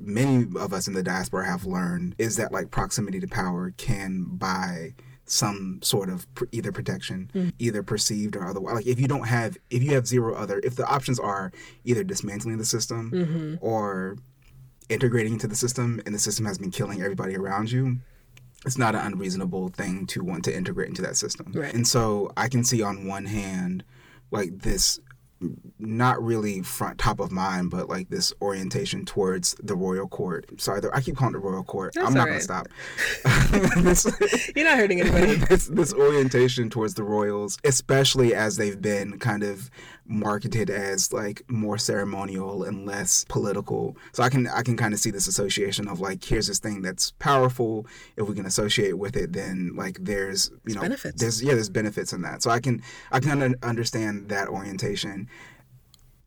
many of us in the diaspora have learned is that like proximity to power can buy some sort of pr- either protection, mm. either perceived or otherwise. Like if you don't have, if you have zero other, if the options are either dismantling the system mm-hmm. or integrating into the system, and the system has been killing everybody around you, it's not an unreasonable thing to want to integrate into that system. Right. And so I can see on one hand, like this not really front top of mind, but like this orientation towards the royal court. Sorry, I keep calling it royal court. That's I'm not all gonna stop. this, You're not hurting anybody. this this orientation towards the royals, especially as they've been kind of marketed as like more ceremonial and less political. So I can I can kind of see this association of like here's this thing that's powerful. If we can associate with it, then like there's you know benefits. there's yeah there's benefits in that. So I can I can un- understand that orientation.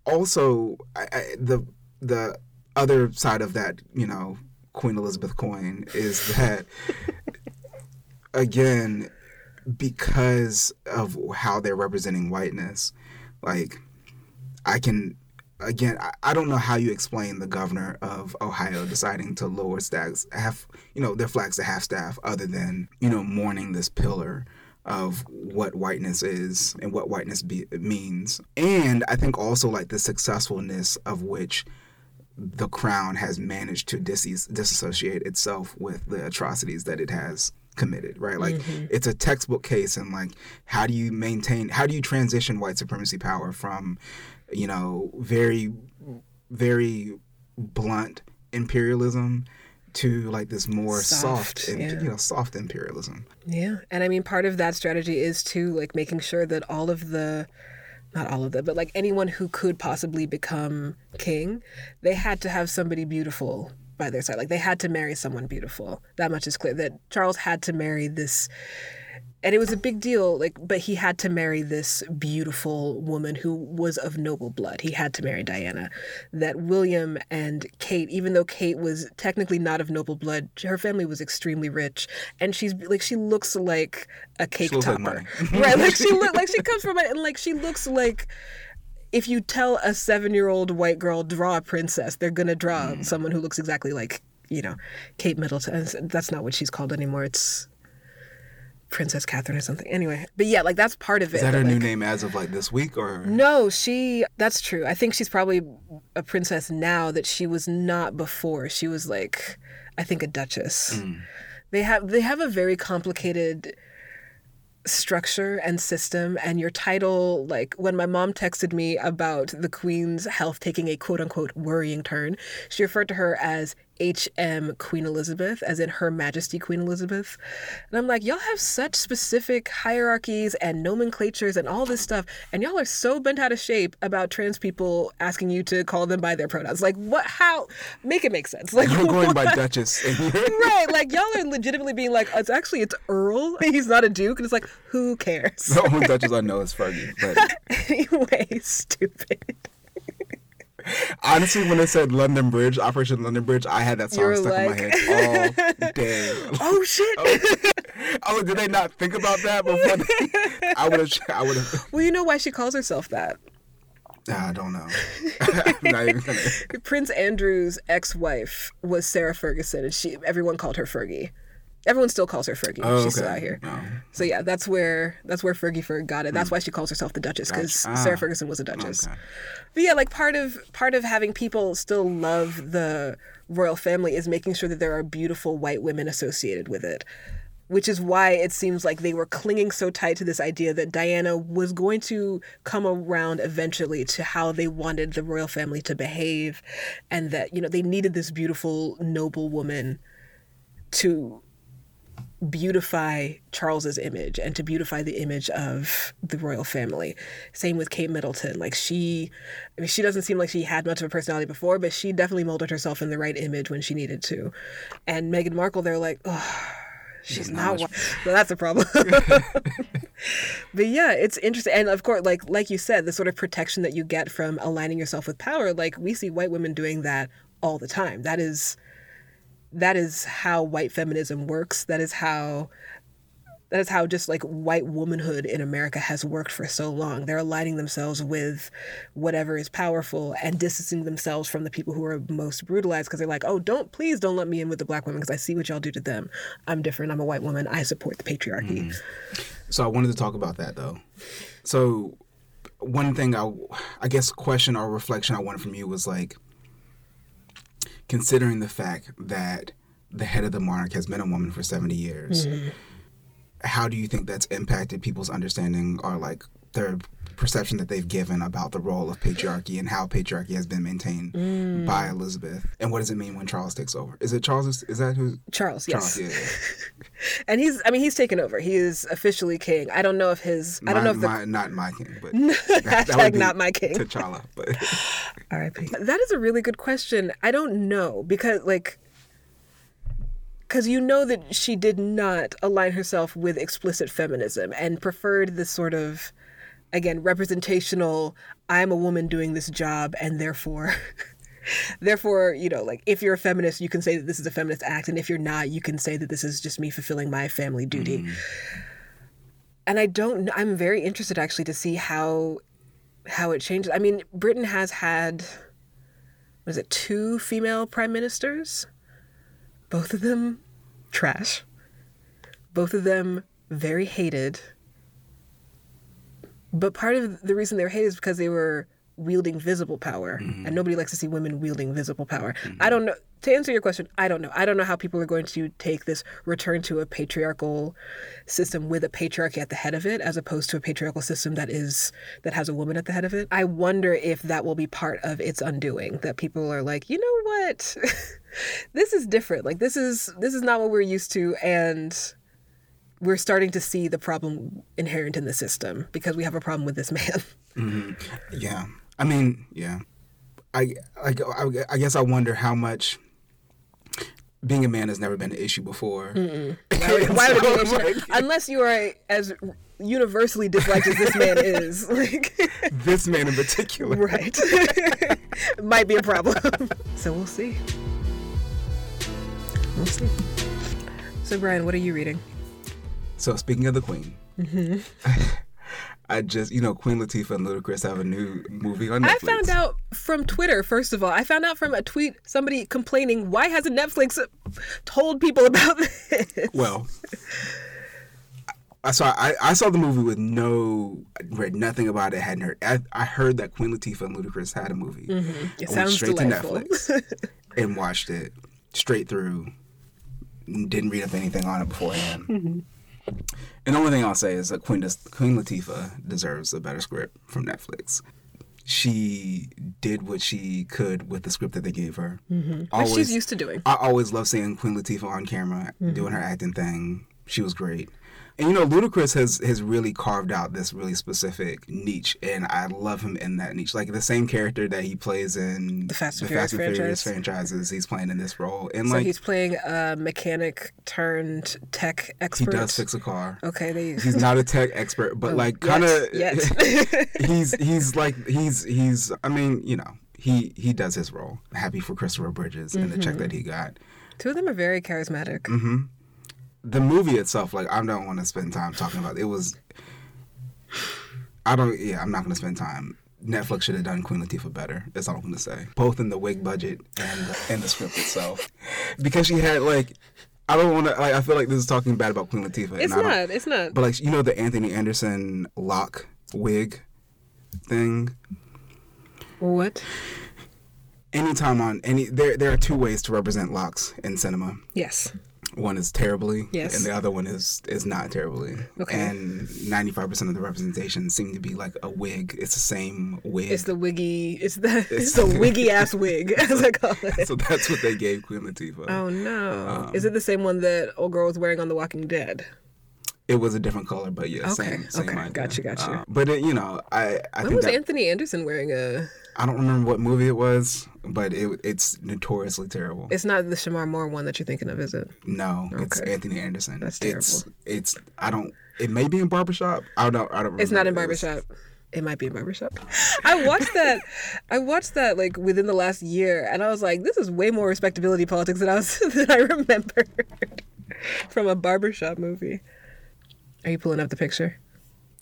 Also, I, I, the the other side of that you know Queen Elizabeth coin is that again because of how they're representing whiteness like i can again I, I don't know how you explain the governor of ohio deciding to lower stacks half you know their flags to half staff other than you know mourning this pillar of what whiteness is and what whiteness be, means. And i think also like the successfulness of which the crown has managed to dis- disassociate itself with the atrocities that it has committed right? Like mm-hmm. it's a textbook case and like how do you maintain how do you transition white supremacy power from you know very very blunt imperialism to like this more soft, Soft, yeah. you know soft imperialism Yeah. And I mean, part of that strategy is to like making sure that all of the, not all of them, but like anyone who could possibly become king, they had to have somebody beautiful by their side. Like they had to marry someone beautiful. That much is clear. That Charles had to marry this. And it was a big deal, like, but he had to marry this beautiful woman who was of noble blood. He had to marry Diana. That William and Kate, even though Kate was technically not of noble blood, her family was extremely rich, and she's like she looks like a cake like topper, money. right? Like she look like she comes from it, and like she looks like if you tell a seven-year-old white girl draw a princess, they're gonna draw Mm. someone who looks exactly like you know Kate Middleton. That's not what she's called anymore. It's Princess Catherine or something. Anyway, but yeah, like that's part of it. is that her new name as of like this week or no, she. That's true. I think she's probably a princess now that she was not before. She was like, I think a duchess. Mm. They have they have a very complicated structure and system and your title like when my mom texted me about the queen's health taking a quote unquote worrying turn she referred to her as hm queen elizabeth as in her majesty queen elizabeth. And i'm like y'all have such specific hierarchies and nomenclatures and all this stuff and y'all are so bent out of shape about trans people asking you to call them by their pronouns. Like what how? Make it make sense. Like you're going by duchess right like y'all are legitimately being like it's actually it's earl he's not a duke and it's like who cares? The only duchess i know is fergie but anyway stupid Honestly, when it said London Bridge, Operation London Bridge, I had that song You're stuck in my head all day. oh shit oh, oh, did they not think about that before? They, I would have. I would have. well you know why she calls herself that I don't know. I'm not even gonna. prince andrew's ex-wife was sarah ferguson and she everyone called her fergie everyone still calls her fergie Oh, she's still out here Oh. so yeah that's where that's where fergie ferg got it that's why she calls herself the duchess because Ah. sarah ferguson was a duchess Okay. But yeah, like part of part of having people still love the royal family is making sure that there are beautiful white women associated with it. Which is why it seems like they were clinging so tight to this idea that Diana was going to come around eventually to how they wanted the royal family to behave and that, you know, they needed this beautiful, noble woman to beautify Charles's image and to beautify the image of the royal family. Same with Kate Middleton. Like she I mean she doesn't seem like she had much of a personality before, but she definitely molded herself in the right image when she needed to. And Meghan Markle they're like, "Oh, she's not one. So that's a problem. but yeah, it's interesting. And of course, like like you said, the sort of protection that you get from aligning yourself with power, like we see white women doing that all the time. That is that is how white feminism works. That is how that is how just like white womanhood in America has worked for so long. They're aligning themselves with whatever is powerful and distancing themselves from the people who are most brutalized because they're like, oh, don't please don't let me in with the black women because I see what y'all do to them. I'm different. I'm a white woman. I support the patriarchy. Mm-hmm. So I wanted to talk about that though. So one thing I, I guess, question or reflection I wanted from you was like, considering the fact that the head of the monarch has been a woman for 70 years, mm-hmm. how do you think that's impacted people's understanding or like their perception that they've given about the role of patriarchy and how patriarchy has been maintained Mm. by Elizabeth. And what does it mean when Charles takes over? Is it Charles? Is that who? Charles, yes. Charles, yeah. yeah. And he's, I mean, he's taken over. He is officially king. I don't know if his, I don't know if the not my king, but that, that not my king. T'Challa, but R.I.P. That is a really good question. I don't know because like because you know that she did not align herself with explicit feminism and preferred this sort of again representational i'm a woman doing this job and therefore therefore you know like if you're a feminist you can say that this is a feminist act and if you're not you can say that this is just me fulfilling my family duty. Mm. And i don't i'm very interested actually to see how how it changes. I mean britain has had was it two female prime ministers? Both of them trash. Both of them very hated but part of the reason they were hated is because they were wielding visible power. Mm-hmm. And nobody likes to see women wielding visible power. Mm-hmm. I don't know to answer your question i don't know. I don't know how people are going to take this return to a patriarchal system with a patriarchy at the head of it as opposed to a patriarchal system that is that has a woman at the head of it. I wonder if that will be part of its undoing that people are like you know what? This is different. Like this is this is not what we're used to and we're starting to see the problem inherent in the system because we have a problem with this man mm-hmm. yeah. I mean, yeah. I, I, I, guess I wonder how much being a man has never been an issue before. Why would it be an issue? Unless you are as universally disliked as this man is. Like, this man in particular. right. Might be a problem. so we'll see. We'll see. So, Brian, what are you reading? So speaking of the Queen, I just you know Queen Latifah and Ludacris have a new movie on Netflix. I found out from Twitter, first of all. I found out from a tweet, somebody complaining, why hasn't Netflix told people about this? Well, I saw I, I saw the movie with no read nothing about it. Hadn't heard. I, I heard that Queen Latifah and Ludacris had a movie. It I went sounds straight delightful. to Netflix and watched it straight through. Didn't read up anything on it beforehand. Mm-hmm. And the only thing I'll say is that Queen Des- Queen Latifah deserves a better script from Netflix. She did what she could with the script that they gave her. Which Always, she's used to doing. I always love seeing Queen Latifah on camera Mm-hmm. doing her acting thing. She was great. And you know, Ludacris has has really carved out this really specific niche, and I love him in that niche. Like the same character that he plays in The Fast and Furious franchise. franchises, he's playing in this role. And So like he's playing a mechanic turned tech expert. he does fix a car. Okay, they He's not a tech expert, but Oh, like kind of yet. he's he's like he's he's I mean you know he he does his role. Happy for Christopher Bridges and the check Mm-hmm. that he got. Two of them are very charismatic. Mm-hmm. The movie itself, like I don't want to spend time talking about it. it was I don't yeah, I'm not gonna spend time. Netflix should have done Queen Latifah better. That's all I'm gonna say. Both in the wig budget and the, and the script itself, because she had like I don't want to. Like, I feel like this is talking bad about Queen Latifah. It's and don't- not. It's not. But like you know the Anthony Anderson lock wig thing. What? Anytime on any there there are two ways to represent locks in cinema. Yes. One is terribly, Yes. and the other one is is not terribly. Okay. And ninety five percent of the representation seem to be like a wig. It's the same wig. It's the wiggy. It's the it's, It's- the wiggy ass wig, as I call it. so that's what they gave Queen Latifah. Oh no! Um, Is it the same one that old girl was wearing on The Walking Dead? It was a different color, but yeah, Okay, same same okay. idea. Gotcha, gotcha. Uh, but it, you know, I I When think was that, Anthony Anderson wearing a? I don't remember what movie it was, but it it's notoriously terrible. It's not the Shemar Moore one that you're thinking of, is it? No, it's Anthony Anderson. That's terrible. It's it's I don't. It may be in barbershop. I don't. I don't. Remember It's not in barbershop. It might be in barbershop. I watched that. I watched that like within the last year, and I was like, "This is way more respectability politics than I was than I remembered from a barbershop movie." Are you pulling up the picture?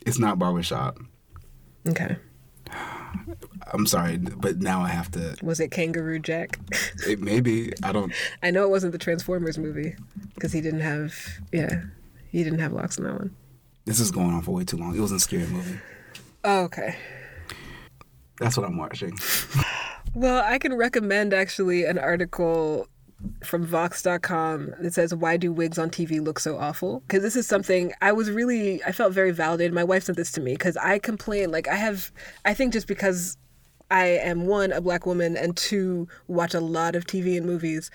It's not barbershop. Okay. I'm sorry, but now I have to. Was it Kangaroo Jack? It may be. I don't. I know it wasn't the Transformers movie because he didn't have. Yeah, he didn't have locks in that one. This is going on for way too long. It was a scary movie. Oh, okay. That's what I'm watching. Well, I can recommend actually an article from Vox.com that says, Why do wigs on TV look so awful? Because this is something I was really, I felt very validated. My wife sent this to me because I complain, like, I have, I think just because I am one, a black woman, and two, watch a lot of TV and movies.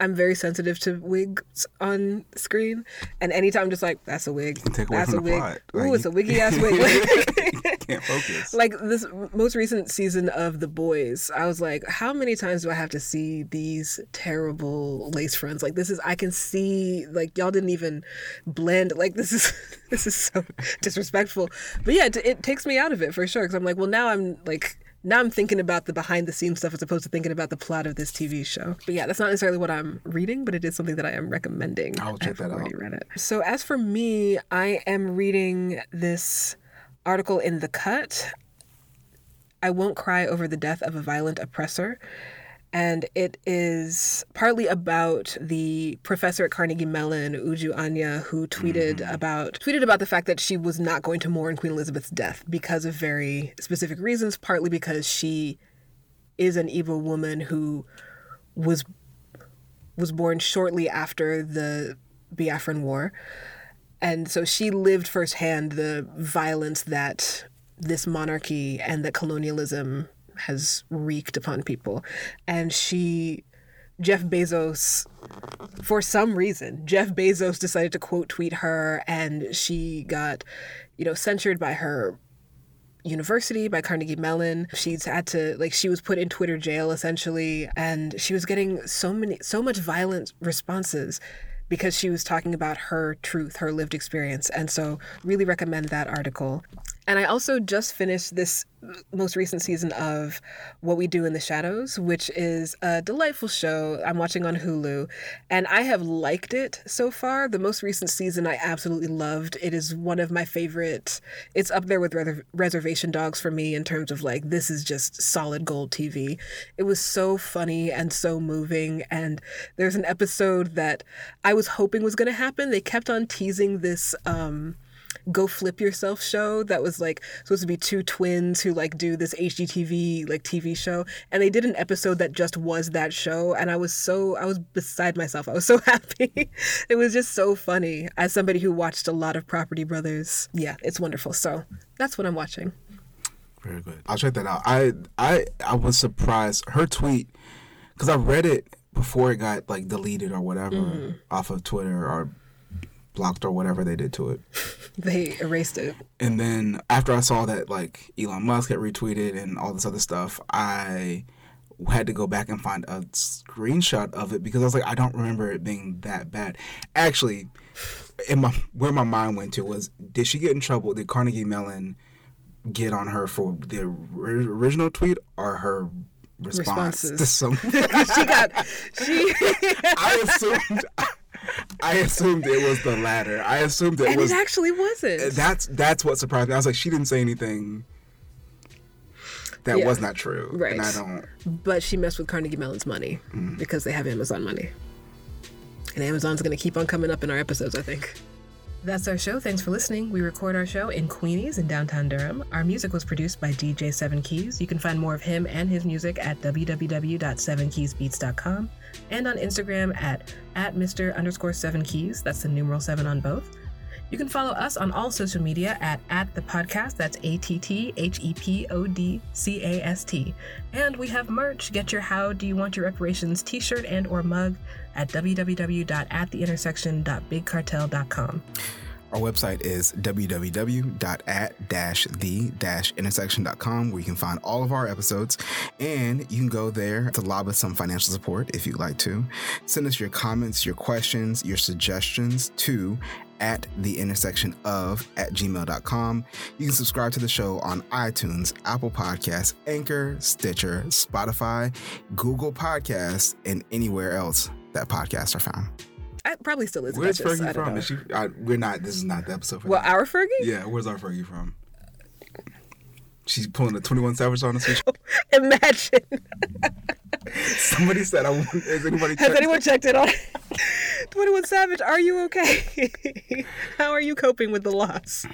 I'm very sensitive to wigs on screen. And anytime I'm just like, that's a wig. take away that's a wig. plot. Ooh, Like, it's a wiggy ass wig. Can't focus. like this most recent season of The Boys, I was like, how many times do I have to see these terrible lace fronts? Like this is I can see like y'all didn't even blend. Like this is this is so disrespectful. But yeah, it, it takes me out of it for sure because I'm like, well now I'm like now I'm thinking about the behind the scenes stuff as opposed to thinking about the plot of this TV show. But yeah, that's not necessarily what I'm reading, but it is something that I am recommending. I'll check I've that already out. read it. So as for me, I am reading this article in The Cut. I won't cry over the death of a violent oppressor. And it is partly about the professor at Carnegie Mellon, Uju Anya, who tweeted mm-hmm. about tweeted about the fact that she was not going to mourn Queen Elizabeth's death because of very specific reasons, partly because she is an Igbo woman who was was born shortly after the Biafran War. And so she lived firsthand the violence that this monarchy and that colonialism has wreaked upon people. And she, Jeff Bezos, for some reason, Jeff Bezos decided to quote tweet her and she got, you know, censured by her university by Carnegie Mellon. She's had to like she was put in Twitter jail essentially and she was getting so many so much violent responses because she was talking about her truth, her lived experience. And so really recommend that article. And I also just finished this most recent season of What We Do in the Shadows, which is a delightful show I'm watching on Hulu. And I have liked it so far. The most recent season I absolutely loved. It is one of my favorite. It's up there with Reser- Reservation Dogs for me in terms of like, this is just solid gold TV. It was so funny and so moving. And there's an episode that I was hoping was going to happen. They kept on teasing this. Um, go flip yourself show that was like supposed to be two twins who like do this HGTV like TV show. And they did an episode that just was that show. And I was so I was beside myself. I was so happy. It was just so funny. As somebody who watched a lot of Property Brothers yeah it's wonderful. So that's what I'm watching. Very good. I'll check that out. I I I was surprised. Her tweet because I read it before it got like deleted or whatever Mm-hmm. off of Twitter or blocked or whatever they did to it. they erased it And then after I saw that like Elon Musk had retweeted and all this other stuff, I had to go back and find a screenshot of it because I was like, I don't remember it being that bad. Actually, in my where my mind went to was, did she get in trouble? Did Carnegie Mellon get on her for the original tweet or her response to Responses. some? she got she I assumed. I assumed it was the latter. I assumed it and was it actually wasn't uh, that's that's what surprised me. I was like, she didn't say anything that Yeah. was not true, Right. And I don't. but she messed with Carnegie Mellon's money mm. because they have Amazon money. And Amazon's going to keep on coming up in our episodes, I think. That's our show. Thanks for listening. We record our show in Queenies in downtown Durham. Our music was produced by DJ Seven Keys. You can find more of him and his music at www.sevenkeysbeats.com and on Instagram at, at Mr. underscore seven keys. That's the numeral seven on both. You can follow us on all social media at, at the podcast. That's A T T H E P O D C A S T. And we have merch. Get your How Do You Want Your Reparations t shirt and or mug at www.attheintersection.bigcartel.com. Our website is www.at-the-intersection.com where you can find all of our episodes and you can go there to lob us some financial support if you'd like to. Send us your comments, your questions, your suggestions to at the intersection of at gmail.com. You can subscribe to the show on iTunes, Apple Podcasts, Anchor, Stitcher, Spotify, Google Podcasts, and anywhere else that podcasts are found. It probably still is. Where's Duchess. I Fergie don't from? know. Is she, I, we're not. This is not the episode for Well, that. our Fergie? Yeah, where's our Fergie from? She's pulling the Twenty One Savage on us. Imagine. Somebody said, "I want." Has anybody? Has checked- anyone checked it on? 21 Savage, are you okay? How are you coping with the loss?